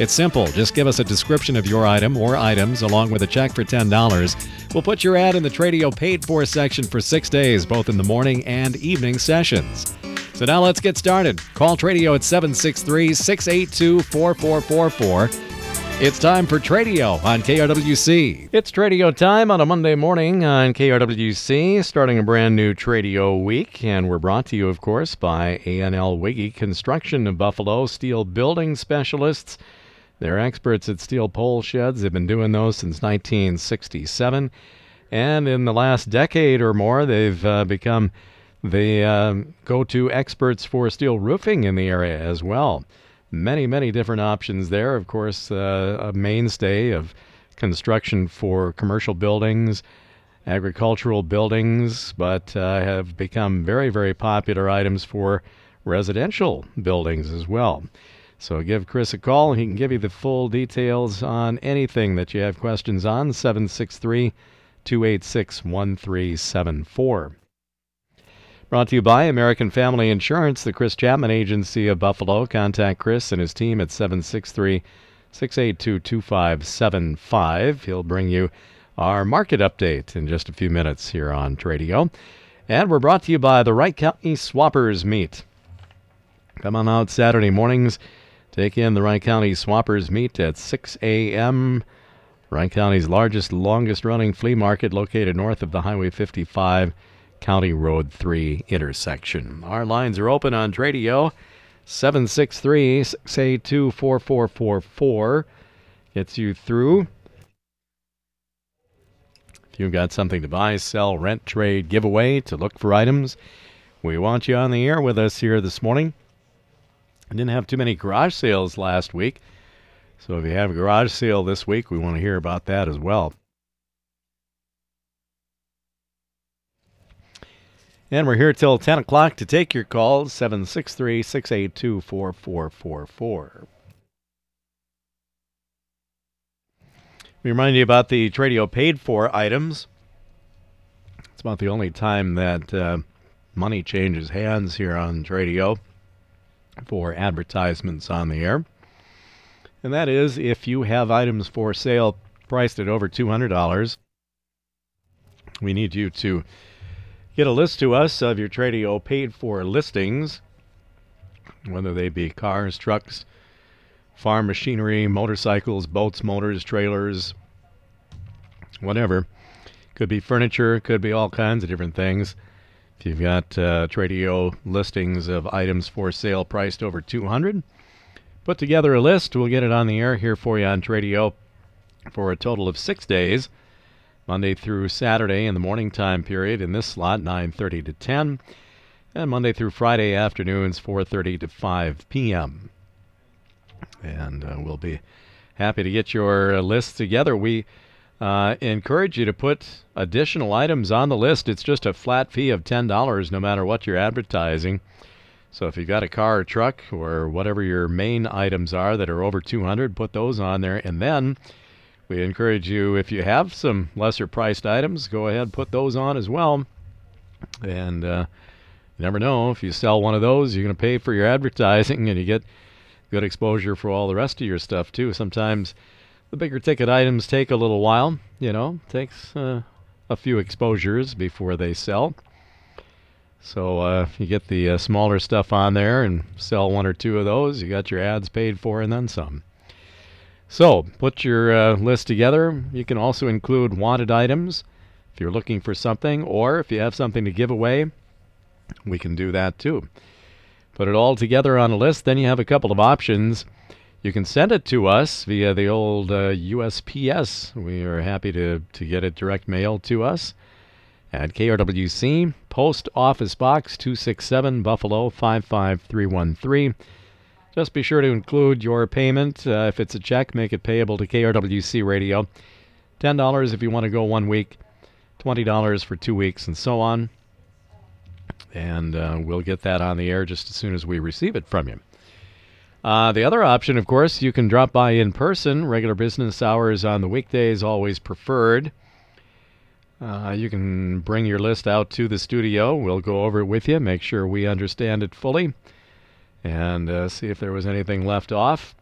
It's simple. Just give us a description of your item or items along with a check for $10. We'll put your ad in the Tradio paid for section for six days, both in the morning and evening sessions. So now let's get started. Call Tradio at 763 682 4444. It's time for Tradio on KRWC. It's Tradio time on a Monday morning on KRWC, starting a brand new Tradio week. And we're brought to you, of course, by A&L Wiggy Construction of Buffalo, steel building specialists. They're experts at steel pole sheds. They've been doing those since 1967. And in the last decade or more, they've uh, become the uh, go to experts for steel roofing in the area as well many, many different options there. Of course, uh, a mainstay of construction for commercial buildings, agricultural buildings, but uh, have become very, very popular items for residential buildings as well. So give Chris a call. He can give you the full details on anything that you have questions on. 763 286 1374. Brought to you by American Family Insurance, the Chris Chapman Agency of Buffalo. Contact Chris and his team at 763 682 2575. He'll bring you our market update in just a few minutes here on Tradio. And we're brought to you by the Wright County Swappers Meet. Come on out Saturday mornings. Take in the Wright County Swappers Meet at 6 a.m. Wright County's largest, longest running flea market located north of the Highway 55 County Road 3 intersection. Our lines are open on Tradio 763 682 4444. Gets you through. If you've got something to buy, sell, rent, trade, give away, to look for items, we want you on the air with us here this morning. I didn't have too many garage sales last week. So if you have a garage sale this week, we want to hear about that as well. And we're here till 10 o'clock to take your calls 763 682 4444. We remind you about the Tradio paid for items. It's about the only time that uh, money changes hands here on Tradio for advertisements on the air. And that is if you have items for sale priced at over $200, we need you to Get a list to us of your Tradio paid for listings, whether they be cars, trucks, farm machinery, motorcycles, boats, motors, trailers, whatever. Could be furniture, could be all kinds of different things. If you've got uh, Tradio listings of items for sale priced over 200, put together a list. We'll get it on the air here for you on Tradio for a total of six days. Monday through Saturday in the morning time period in this slot 9:30 to 10 and Monday through Friday afternoons 4:30 to 5 p.m. And uh, we'll be happy to get your uh, list together. We uh, encourage you to put additional items on the list. It's just a flat fee of $10 no matter what you're advertising. So if you've got a car or truck or whatever your main items are that are over 200, put those on there and then we encourage you, if you have some lesser priced items, go ahead put those on as well. And uh, you never know, if you sell one of those, you're going to pay for your advertising and you get good exposure for all the rest of your stuff too. Sometimes the bigger ticket items take a little while, you know, takes uh, a few exposures before they sell. So uh, if you get the uh, smaller stuff on there and sell one or two of those, you got your ads paid for and then some. So, put your uh, list together. You can also include wanted items if you're looking for something, or if you have something to give away, we can do that too. Put it all together on a list, then you have a couple of options. You can send it to us via the old uh, USPS. We are happy to, to get it direct mail to us at KRWC, Post Office Box 267, Buffalo 55313. Just be sure to include your payment. Uh, if it's a check, make it payable to KRWC Radio, $10 if you want to go one week, $20 for two weeks, and so on. And uh, we'll get that on the air just as soon as we receive it from you. Uh, the other option, of course, you can drop by in person. Regular business hours on the weekdays always preferred. Uh, you can bring your list out to the studio. We'll go over it with you, make sure we understand it fully, and uh, see if there was anything left off.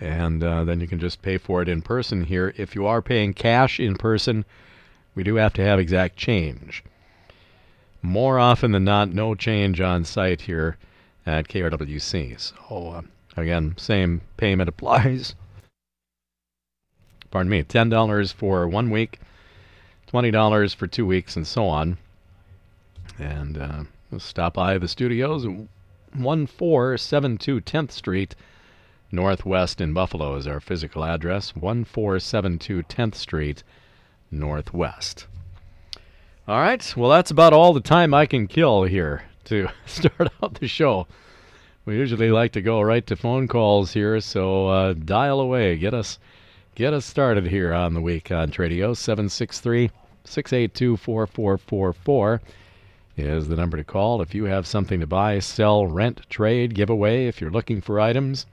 And uh, then you can just pay for it in person here. If you are paying cash in person, we do have to have exact change. More often than not, no change on site here at KRWC. So, uh, again, same payment applies. Pardon me, $10 for one week $20 for two weeks, and so on. And uh, stop by the studios, 1472 10th Street, Northwest in Buffalo is our physical address, 1472 10th Street, Northwest. All right, well, that's about all the time I can kill here to start out the show. We usually like to go right to phone calls here, so uh, dial away. Get us get us started here on the week on Tradio 763 682 4444 is the number to call if you have something to buy, sell, rent, trade, give away, if you're looking for items.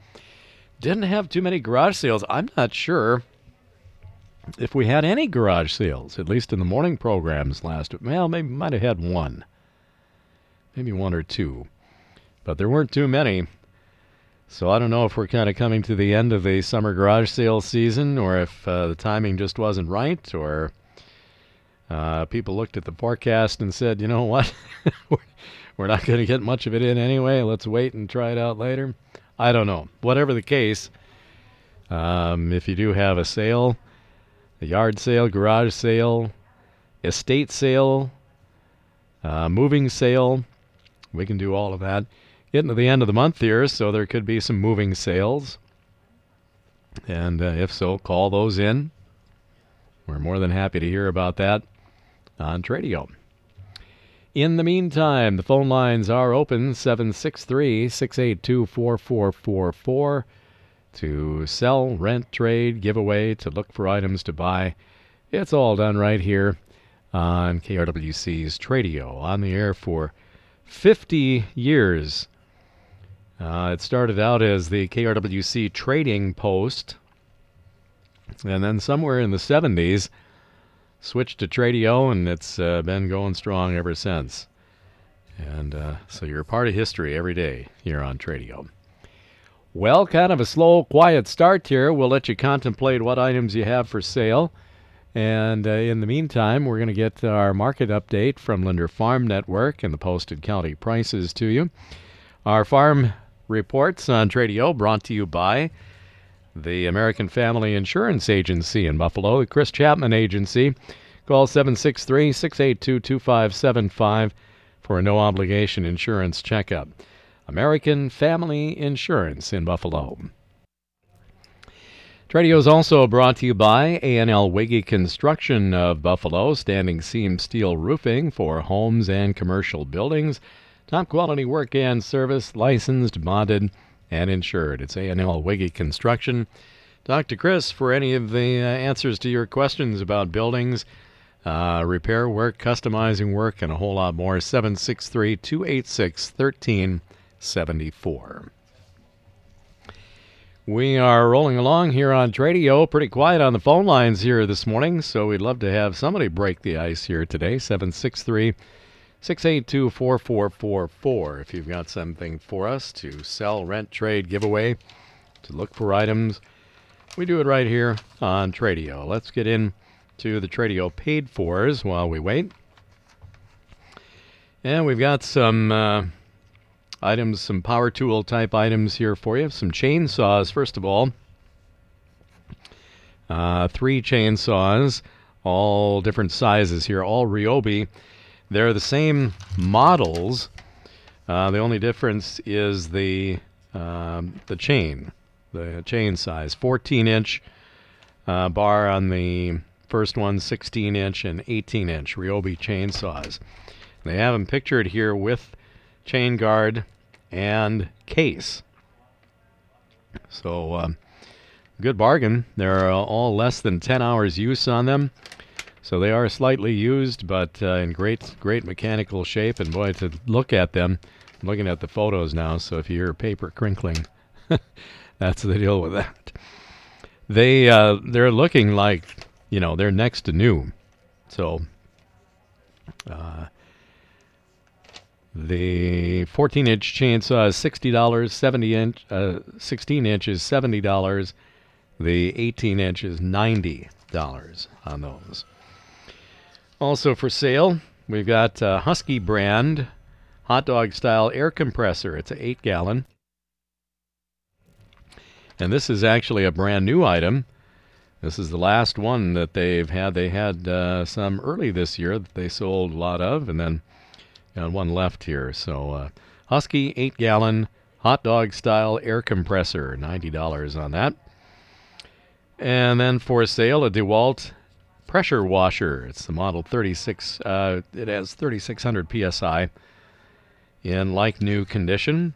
Didn't have too many garage sales. I'm not sure if we had any garage sales, at least in the morning programs last. Well, maybe might have had one, maybe one or two, but there weren't too many. So I don't know if we're kind of coming to the end of the summer garage sale season, or if uh, the timing just wasn't right, or uh, people looked at the forecast and said, you know what, we're not going to get much of it in anyway. Let's wait and try it out later. I don't know. Whatever the case, um, if you do have a sale, a yard sale, garage sale, estate sale, uh, moving sale, we can do all of that getting to the end of the month here, so there could be some moving sales. And uh, if so, call those in. We're more than happy to hear about that on Tradio. In the meantime, the phone lines are open 763 682 4444 to sell, rent, trade, give away, to look for items to buy. It's all done right here on KRWC's Tradio on the air for 50 years. Uh, it started out as the KRWC Trading Post, and then somewhere in the 70s, switched to Tradio, and it's uh, been going strong ever since. And uh, so you're a part of history every day here on Tradio. Well, kind of a slow, quiet start here. We'll let you contemplate what items you have for sale. And uh, in the meantime, we're going to get our market update from Linder Farm Network and the posted county prices to you. Our farm reports on Tradio brought to you by the American Family Insurance Agency in Buffalo, the Chris Chapman Agency. Call 763 682 2575 for a no obligation insurance checkup. American Family Insurance in Buffalo. Tradio is also brought to you by A&L Wiggy Construction of Buffalo, standing seam steel roofing for homes and commercial buildings. Top quality work and service, licensed, bonded, and insured. It's A&L Wiggy Construction. Talk to Chris for any of the uh, answers to your questions about buildings, uh, repair work, customizing work, and a whole lot more. 763 286 1374. We are rolling along here on Tradio. Pretty quiet on the phone lines here this morning, so we'd love to have somebody break the ice here today. 763 682 4444 if you've got something for us to sell, rent, trade, giveaway, to look for items. We do it right here on Tradio. Let's get in to the Tradio paid fors while we wait. And we've got some uh, items, some power tool type items here for you. Some chainsaws, first of all. Uh, three chainsaws, all different sizes here, all Ryobi. They're the same models. Uh, the only difference is the um, the chain, the chain size. 14 inch uh, bar on the first one, 16 inch and 18 inch Ryobi chainsaws. They have them pictured here with chain guard and case. So um, good bargain. They're uh, all less than 10 hours use on them. So they are slightly used, but uh, in great, great mechanical shape. And boy, to look at them, I'm looking at the photos now. So if you hear paper crinkling, that's the deal with that. They uh, they're looking like you know they're next to new. So uh, the 14 inch chainsaw is sixty dollars. 70 inch, uh, 16 inches seventy dollars. The 18 inch is ninety dollars on those. Also for sale, we've got uh, Husky brand hot dog style air compressor. It's an eight gallon. And this is actually a brand new item. This is the last one that they've had. They had uh, some early this year that they sold a lot of, and then know, one left here. So uh, Husky eight gallon hot dog style air compressor, ninety dollars on that. And then for sale, a DeWalt pressure washer. It's the model 36. Uh, it has 3600 psi in like new condition.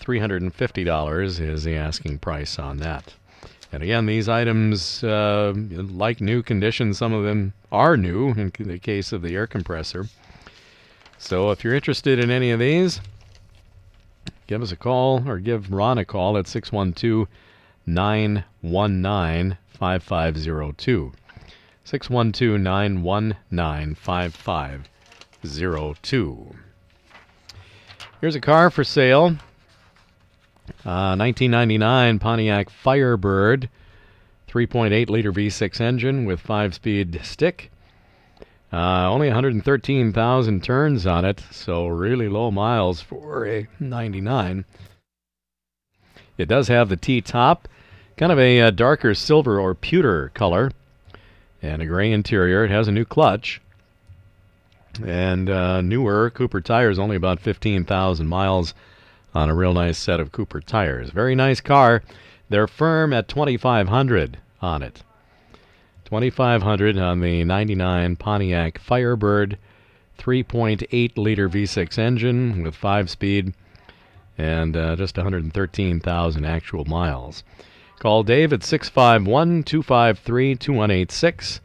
$350 is the asking price on that. And again, these items, uh, like new condition, some of them are new in the case of the air compressor. So if you're interested in any of these, give us a call or give Ron a call at 612 919 5502. 612 919 5502. Here's a car for sale. Uh, 1999 Pontiac Firebird, 3.8 liter V6 engine with 5 speed stick. Uh, only 113,000 turns on it, so really low miles for a 99. It does have the T top, kind of a, a uh, darker silver or pewter color and a gray interior. It has a new clutch and uh, newer Cooper tires, only about 15,000 miles on a real nice set of Cooper tires. Very nice car. They're firm at 2,500 on it. 2,500 on the 99 Pontiac Firebird 3.8 liter V6 engine with 5 speed and uh, just 113,000 actual miles. Call Dave at 651 253 2186.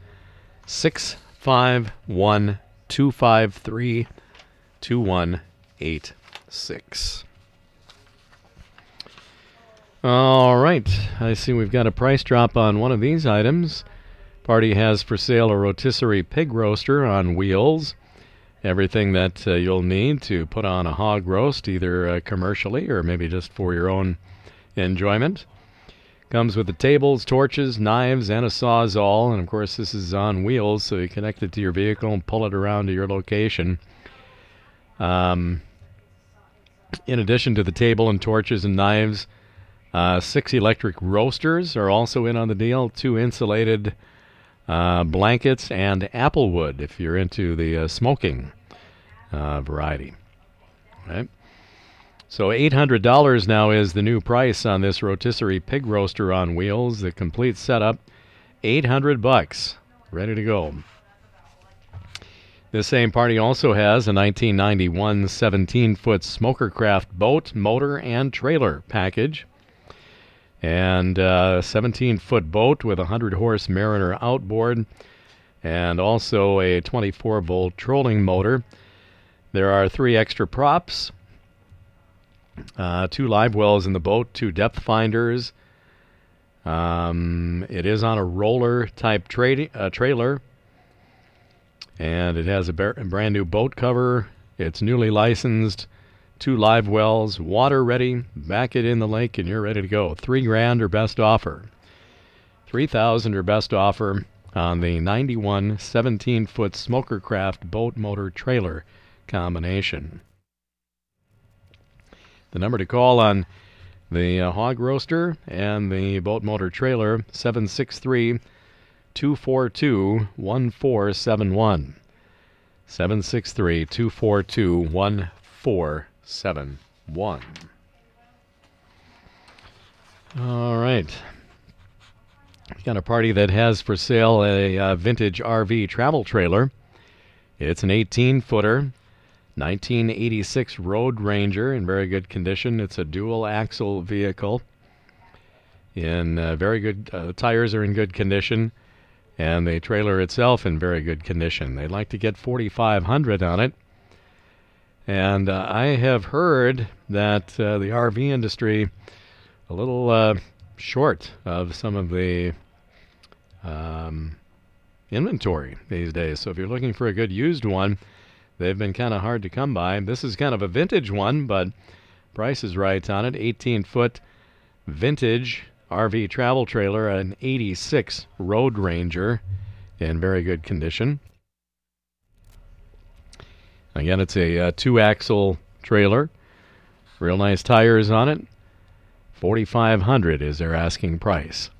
651 253 2186. All right. I see we've got a price drop on one of these items. Party has for sale a rotisserie pig roaster on wheels. Everything that uh, you'll need to put on a hog roast, either uh, commercially or maybe just for your own enjoyment. Comes with the tables, torches, knives, and a sawzall. And of course, this is on wheels, so you connect it to your vehicle and pull it around to your location. Um, in addition to the table and torches and knives, uh, six electric roasters are also in on the deal. Two insulated uh, blankets and applewood if you're into the uh, smoking uh, variety. Right. So $800 now is the new price on this rotisserie pig roaster on wheels. The complete setup, 800 bucks, ready to go. This same party also has a 1991 17-foot Smokercraft boat, motor, and trailer package. And a 17-foot boat with a 100-horse Mariner outboard and also a 24-volt trolling motor. There are three extra props, uh, two live wells in the boat, two depth finders. Um, it is on a roller type tra- uh, trailer, and it has a brand new boat cover. It's newly licensed, two live wells, water ready. Back it in the lake, and you're ready to go. Three grand or best offer. Three thousand or best offer on the 91 17 foot smoker craft boat motor trailer combination. The number to call on the uh, hog roaster and the boat motor trailer 763 242 1471. 763 242 1471. All right. We've got a party that has for sale a uh, vintage RV travel trailer. It's an 18 footer, 1986 Road Ranger in very good condition. It's a dual axle vehicle. in uh, very good uh, tires are in good condition and the trailer itself in very good condition. They'd like to get 4500 on it. And uh, I have heard that uh, the RV industry a little uh, short of some of the um, inventory these days. So if you're looking for a good used one, they've been kind of hard to come by. This is kind of a vintage one, but price is right on it. 18 foot vintage RV travel trailer, an 86 Road Ranger in very good condition. Again, it's a uh, two axle trailer. Real nice tires on it. 4500 is their asking price.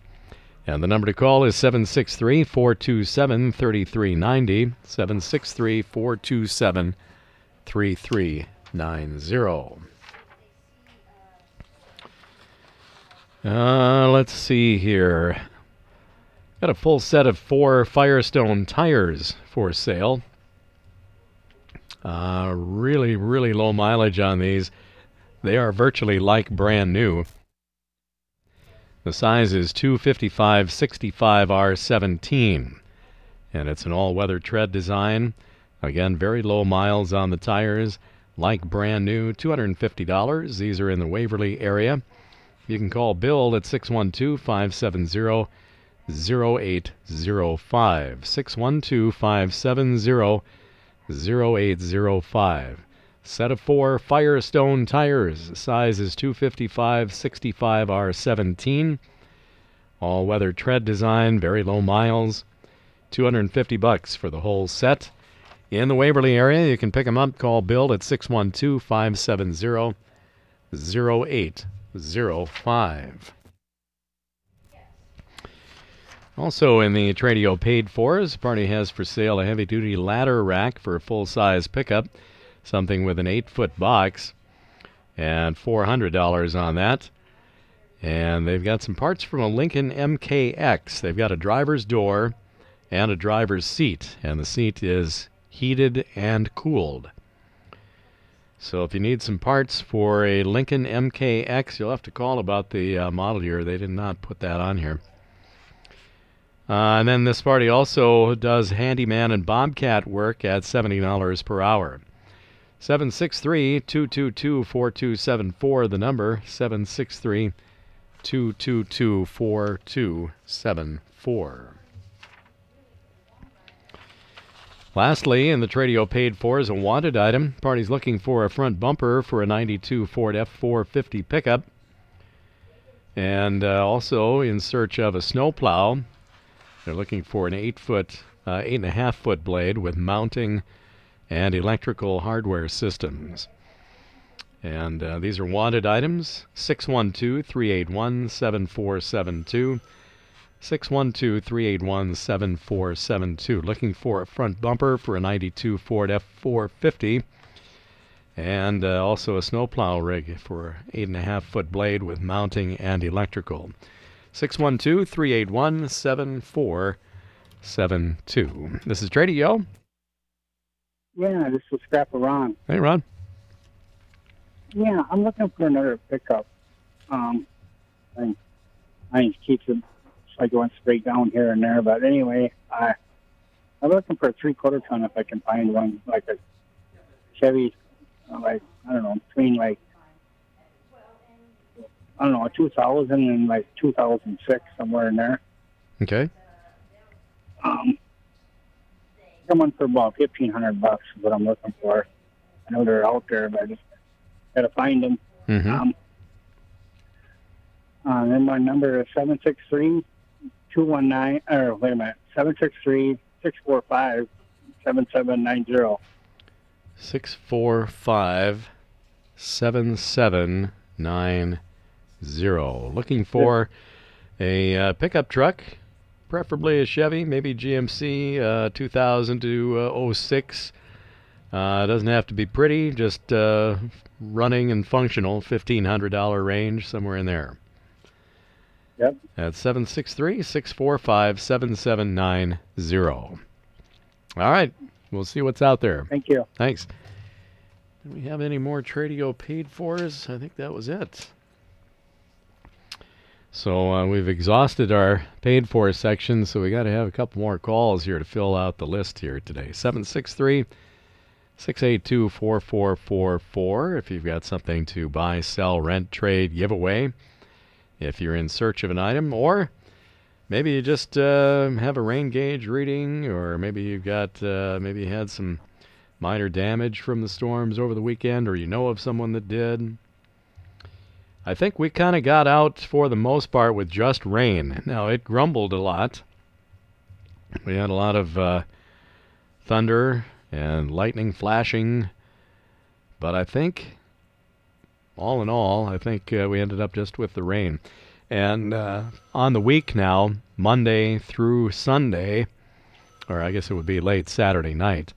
And the number to call is 763 427 3390. 763 427 3390. Uh, let's see here. Got a full set of four Firestone tires for sale. Uh, really, really low mileage on these. They are virtually like brand new. The size is 255 65 R17, and it's an all weather tread design. Again, very low miles on the tires, like brand new, $250. These are in the Waverly area. You can call Bill at 612 570 0805. 612 570 0805. Set of four Firestone tires. Size is 255 65 R17. All weather tread design, very low miles. 250 bucks for the whole set. In the Waverly area, you can pick them up. Call Bill at 612 570 0805. Also in the Tradio paid for, fors, party has for sale a heavy duty ladder rack for a full size pickup, something with an 8 foot box, and $400 on that. And they've got some parts from a Lincoln MKX. They've got a driver's door and a driver's seat, and the seat is heated and cooled. So if you need some parts for a Lincoln MKX, you'll have to call about the uh, model year. They did not put that on here. Uh, and then this party also does handyman and bobcat work at $70 per hour. 763 222 4274, the number 763 222 4274. Lastly, in the Tradio paid for is a wanted item. Party's looking for a front bumper for a 92 Ford F450 pickup. And uh, also in search of a snowplow they're looking for an eight foot, uh, eight and a half foot blade with mounting and electrical hardware systems. And uh, these are wanted items 612 381 7472. 612 381 7472. Looking for a front bumper for a 92 Ford F 450 and uh, also a snowplow rig for 8.5 foot blade with mounting and electrical. 612 381 7472. This is Tradio. Yeah, this is Scrap Ron. Hey, Ron. Yeah, I'm looking for another pickup. Um, I, I keep it like going straight down here and there, but anyway, I I'm looking for a three quarter ton if I can find one like a Chevy, like I don't know, between like I don't know, 2000 and like 2006, somewhere in there. Okay. Um, someone for about 1500 bucks is what I'm looking for. I know they're out there, but I just got to find them. Mm-hmm. Um, uh, then my number is 763 219, or wait a minute, 763 645 7790. 645 7790 zero. Looking for a uh, pickup truck, preferably a Chevy, maybe GMC uh, 2000 to uh, 06. Uh, doesn't have to be pretty, just uh, running and functional. $1,500 range, somewhere in there. Yep. At 763 645 7790. All right. We'll see what's out there. Thank you. Thanks. Do we have any more Tradio paid fors? I think that was it. So uh, we've exhausted our paid for section, so we got to have a couple more calls here to fill out the list here today. 763 682 4444 if you've got something to buy, sell, rent, trade, give away. If you're in search of an item, or maybe you just uh, have a rain gauge reading, or maybe you've got, uh, maybe you had some minor damage from the storms over the weekend, or you know of someone that did. I think we kind of got out for the most part with just rain. Now, it grumbled a lot. We had a lot of uh, thunder and lightning flashing, but I think, all in all, I think uh, we ended up just with the rain. And uh, on the week now, Monday through Sunday, or I guess it would be late Saturday night,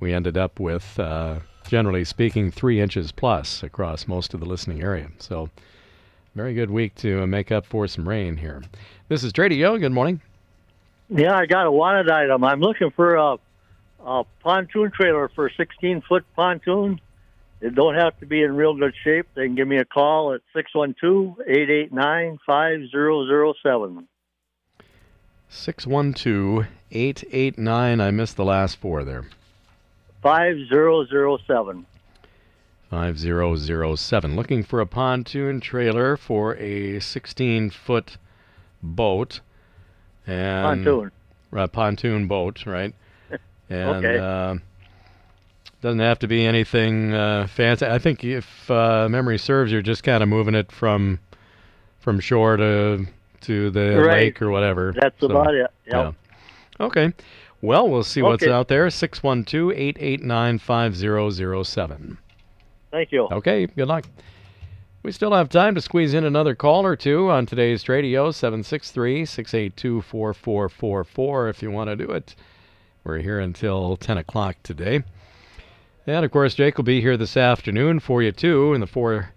we ended up with uh, generally speaking, three inches plus across most of the listening area. So, very good week to uh, make up for some rain here. This is Tradio. Good morning. Yeah, I got a wanted item. I'm looking for a, a pontoon trailer for a 16 foot pontoon. It don't have to be in real good shape. They can give me a call at 612-889-5007. 612-889. I missed the last four there. 5007. 5007. Looking for a pontoon trailer for a 16 foot boat. And Pontoon. A pontoon boat, right? And Okay. uh, doesn't have to be anything uh, fancy. I think if uh, memory serves, you're just kind of moving it from from shore to to the Right. lake or whatever. That's So, about it. Yep. yeah. Okay. Well, we'll see what's Okay. out there. 612 889 5007. Thank you. Okay, good luck. We still have time to squeeze in another call or two on today's Tradio, 763 682 4444, if you want to do it. We're here until 10 o'clock today. And of course, Jake will be here this afternoon for you too in the 4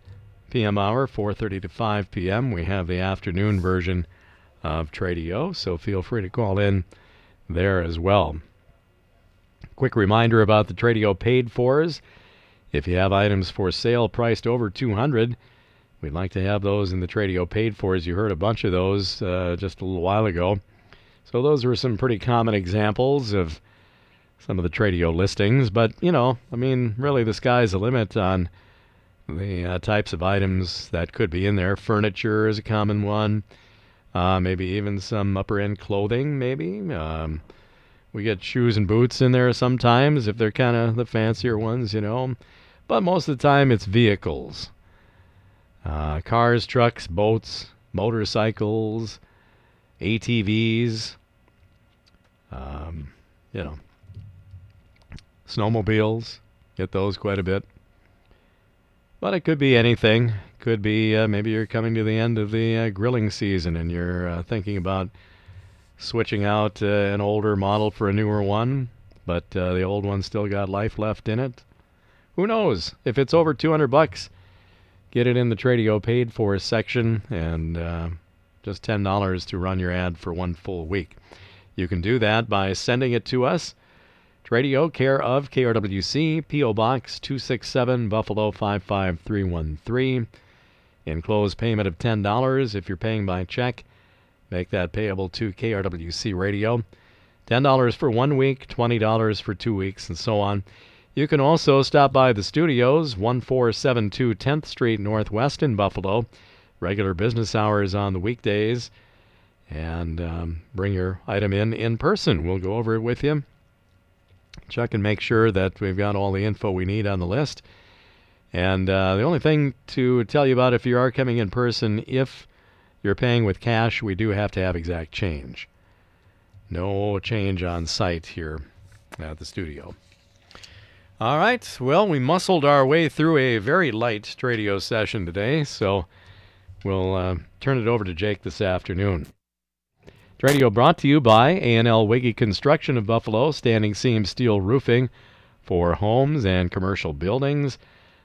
p.m. hour, 4:30 to 5 p.m. We have the afternoon version of Tradio, so feel free to call in there as well. Quick reminder about the Tradio paid fors. If you have items for sale priced over 200, we'd like to have those in the Tradio paid for. As you heard a bunch of those uh, just a little while ago. So those were some pretty common examples of some of the Tradio listings. But you know, I mean, really, the sky's the limit on the uh, types of items that could be in there. Furniture is a common one. Uh, maybe even some upper end clothing, maybe. Um, we get shoes and boots in there sometimes if they're kind of the fancier ones, you know. But most of the time it's vehicles uh, cars, trucks, boats, motorcycles, ATVs, um, you know, snowmobiles. Get those quite a bit. But it could be anything. Could be uh, maybe you're coming to the end of the uh, grilling season and you're uh, thinking about switching out uh, an older model for a newer one, but uh, the old one still got life left in it. Who knows? If it's over 200 bucks, get it in the Tradio paid for section and uh, just $10 to run your ad for one full week. You can do that by sending it to us. Tradio, care of KRWC, P.O. Box 267, Buffalo 55313. Enclosed payment of $10 if you're paying by check. Make that payable to KRWC Radio. $10 for one week, $20 for two weeks, and so on. You can also stop by the studios, 1472 10th Street Northwest in Buffalo. Regular business hours on the weekdays. And um, bring your item in in person. We'll go over it with you. Check and make sure that we've got all the info we need on the list. And uh, the only thing to tell you about if you are coming in person, if you're paying with cash, we do have to have exact change. No change on site here at the studio. All right. Well, we muscled our way through a very light Tradio session today, so we'll uh, turn it over to Jake this afternoon. Tradio brought to you by A&L Wiggy Construction of Buffalo, standing seam steel roofing for homes and commercial buildings.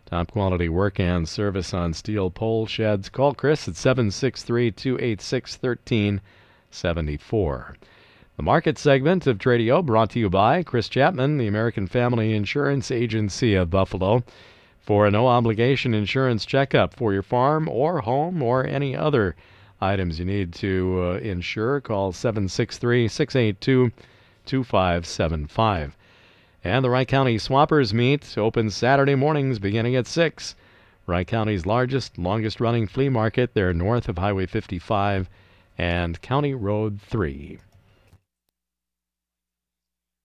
Top quality work and service on steel pole sheds. Call Chris at 763 286 1374. The market segment of Tradio brought to you by Chris Chapman, the American Family Insurance Agency of Buffalo. For a no obligation insurance checkup for your farm or home or any other items you need to uh, insure, call 763 682 2575. And the Wright County Swappers Meet opens Saturday mornings beginning at 6. Wright County's largest, longest running flea market. They're north of Highway 55 and County Road 3.